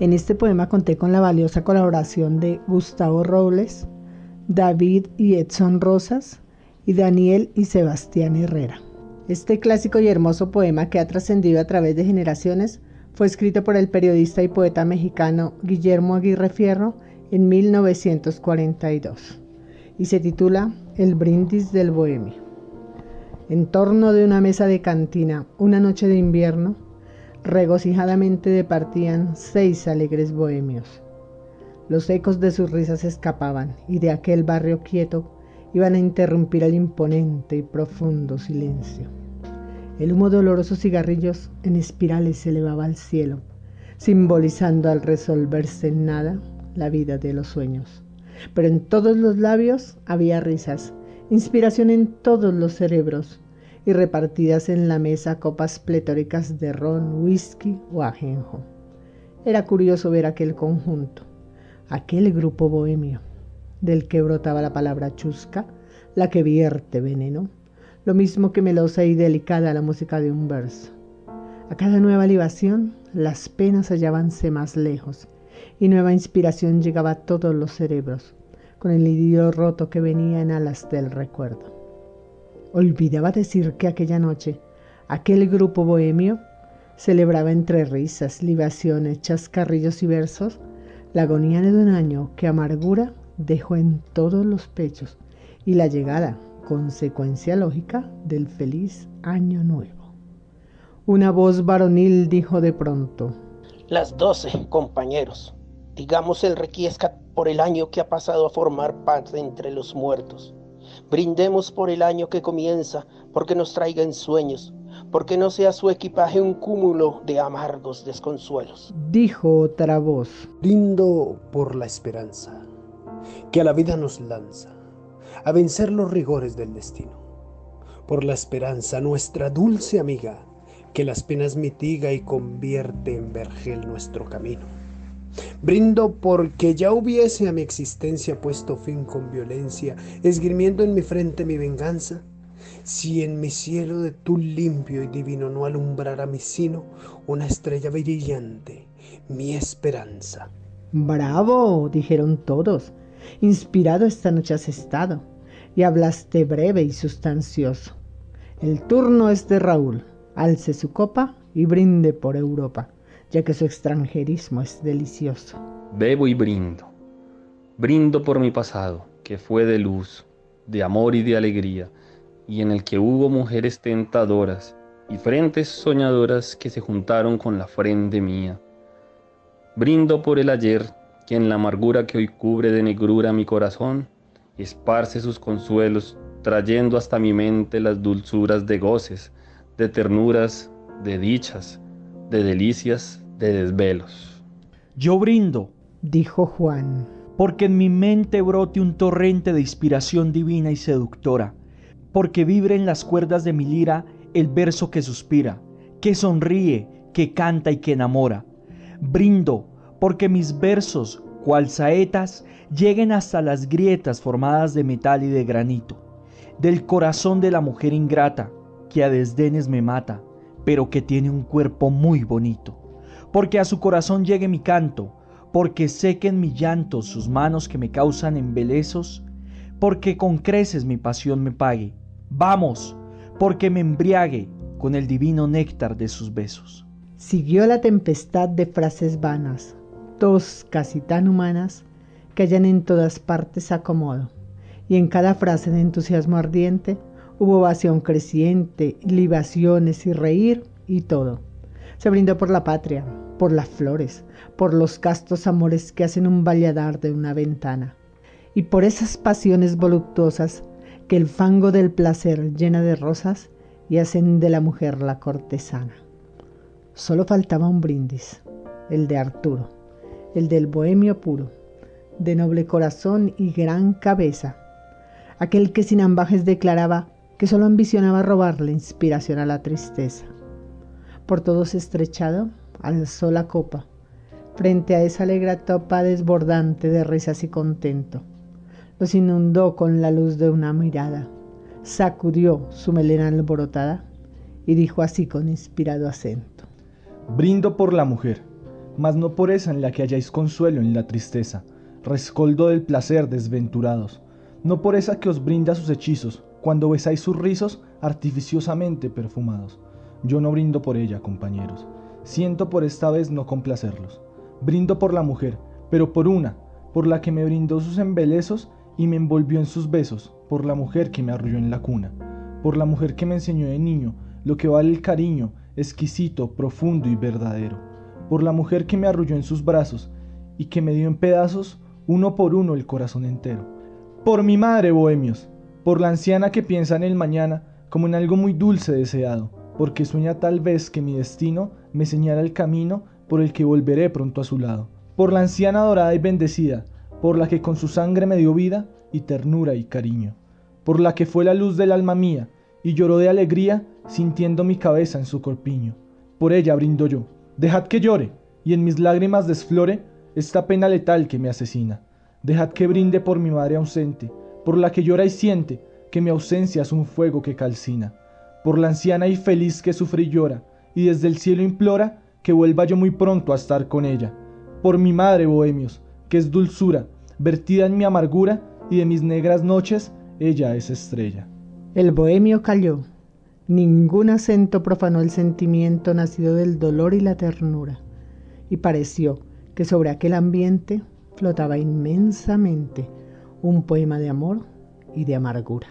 En este poema conté con la valiosa colaboración de Gustavo Robles, David y Edson Rosas y Daniel y Sebastián Herrera. Este clásico y hermoso poema que ha trascendido a través de generaciones fue escrito por el periodista y poeta mexicano Guillermo Aguirre Fierro en 1942 y se titula El brindis del bohemio. En torno de una mesa de cantina, una noche de invierno, regocijadamente departían seis alegres bohemios. Los ecos de sus risas escapaban y de aquel barrio quieto iban a interrumpir el imponente y profundo silencio. El humo de olorosos cigarrillos en espirales se elevaba al cielo, simbolizando al resolverse en nada la vida de los sueños. Pero en todos los labios había risas, inspiración en todos los cerebros y repartidas en la mesa copas pletóricas de ron, whisky o ajenjo. Era curioso ver aquel conjunto, aquel grupo bohemio, del que brotaba la palabra chusca, la que vierte veneno, lo mismo que melosa y delicada la música de un verso. A cada nueva libación, las penas hallábanse más lejos y nueva inspiración llegaba a todos los cerebros, con el idilio roto que venía en alas del recuerdo. Olvidaba decir que aquella noche aquel grupo bohemio celebraba entre risas, libaciones, chascarrillos y versos la agonía de un año que amargura dejó en todos los pechos y la llegada, consecuencia lógica, del feliz año nuevo. Una voz varonil dijo de pronto, Las doce, compañeros, digamos el requiescat por el año que ha pasado a formar parte entre los muertos Brindemos por el año que comienza, porque nos traiga en sueños, porque no sea su equipaje un cúmulo de amargos desconsuelos. Dijo otra voz. Brindo por la esperanza, que a la vida nos lanza, a vencer los rigores del destino. Por la esperanza, nuestra dulce amiga, que las penas mitiga y convierte en vergel nuestro camino. Brindo porque ya hubiese a mi existencia puesto fin con violencia, esgrimiendo en mi frente mi venganza. Si en mi cielo de tu limpio y divino no alumbrara mi sino una estrella brillante, mi esperanza. Bravo, dijeron todos. Inspirado esta noche has estado y hablaste breve y sustancioso. El turno es de Raúl. Alce su copa y brinde por Europa ya que su extranjerismo es delicioso. Bebo y brindo. Brindo por mi pasado, que fue de luz, de amor y de alegría, y en el que hubo mujeres tentadoras y frentes soñadoras que se juntaron con la frente mía. Brindo por el ayer, que en la amargura que hoy cubre de negrura mi corazón, esparce sus consuelos, trayendo hasta mi mente las dulzuras de goces, de ternuras, de dichas, de delicias, de desvelos. Yo brindo, dijo Juan, porque en mi mente brote un torrente de inspiración divina y seductora, porque vibre en las cuerdas de mi lira el verso que suspira, que sonríe, que canta y que enamora. Brindo porque mis versos, cual saetas, lleguen hasta las grietas formadas de metal y de granito, del corazón de la mujer ingrata, que a desdenes me mata, pero que tiene un cuerpo muy bonito porque a su corazón llegue mi canto, porque sequen mi llanto sus manos que me causan embelezos, porque con creces mi pasión me pague. Vamos, porque me embriague con el divino néctar de sus besos. Siguió la tempestad de frases vanas, toscas y tan humanas, que hallan en todas partes acomodo, y en cada frase de entusiasmo ardiente hubo ovación creciente, libaciones y reír y todo. Se brindó por la patria, por las flores, por los castos amores que hacen un valladar de una ventana, y por esas pasiones voluptuosas que el fango del placer llena de rosas y hacen de la mujer la cortesana. Solo faltaba un brindis, el de Arturo, el del bohemio puro, de noble corazón y gran cabeza, aquel que sin ambajes declaraba que solo ambicionaba robarle inspiración a la tristeza. Por todos estrechado, alzó la copa frente a esa alegre topa desbordante de risas y contento. Los inundó con la luz de una mirada, sacudió su melena alborotada y dijo así con inspirado acento. Brindo por la mujer, mas no por esa en la que halláis consuelo en la tristeza, rescoldo del placer desventurados, no por esa que os brinda sus hechizos, cuando besáis sus rizos artificiosamente perfumados. Yo no brindo por ella, compañeros. Siento por esta vez no complacerlos. Brindo por la mujer, pero por una, por la que me brindó sus embelezos y me envolvió en sus besos, por la mujer que me arrulló en la cuna, por la mujer que me enseñó de niño lo que vale el cariño, exquisito, profundo y verdadero, por la mujer que me arrulló en sus brazos y que me dio en pedazos uno por uno el corazón entero. Por mi madre, bohemios, por la anciana que piensa en el mañana como en algo muy dulce deseado, porque sueña tal vez que mi destino me señala el camino por el que volveré pronto a su lado. Por la anciana dorada y bendecida, por la que con su sangre me dio vida y ternura y cariño, por la que fue la luz del alma mía y lloró de alegría sintiendo mi cabeza en su corpiño. Por ella brindo yo. Dejad que llore y en mis lágrimas desflore esta pena letal que me asesina. Dejad que brinde por mi madre ausente, por la que llora y siente que mi ausencia es un fuego que calcina por la anciana y feliz que sufre y llora, y desde el cielo implora que vuelva yo muy pronto a estar con ella. Por mi madre, bohemios, que es dulzura, vertida en mi amargura, y de mis negras noches ella es estrella. El bohemio calló. Ningún acento profanó el sentimiento nacido del dolor y la ternura, y pareció que sobre aquel ambiente flotaba inmensamente un poema de amor y de amargura.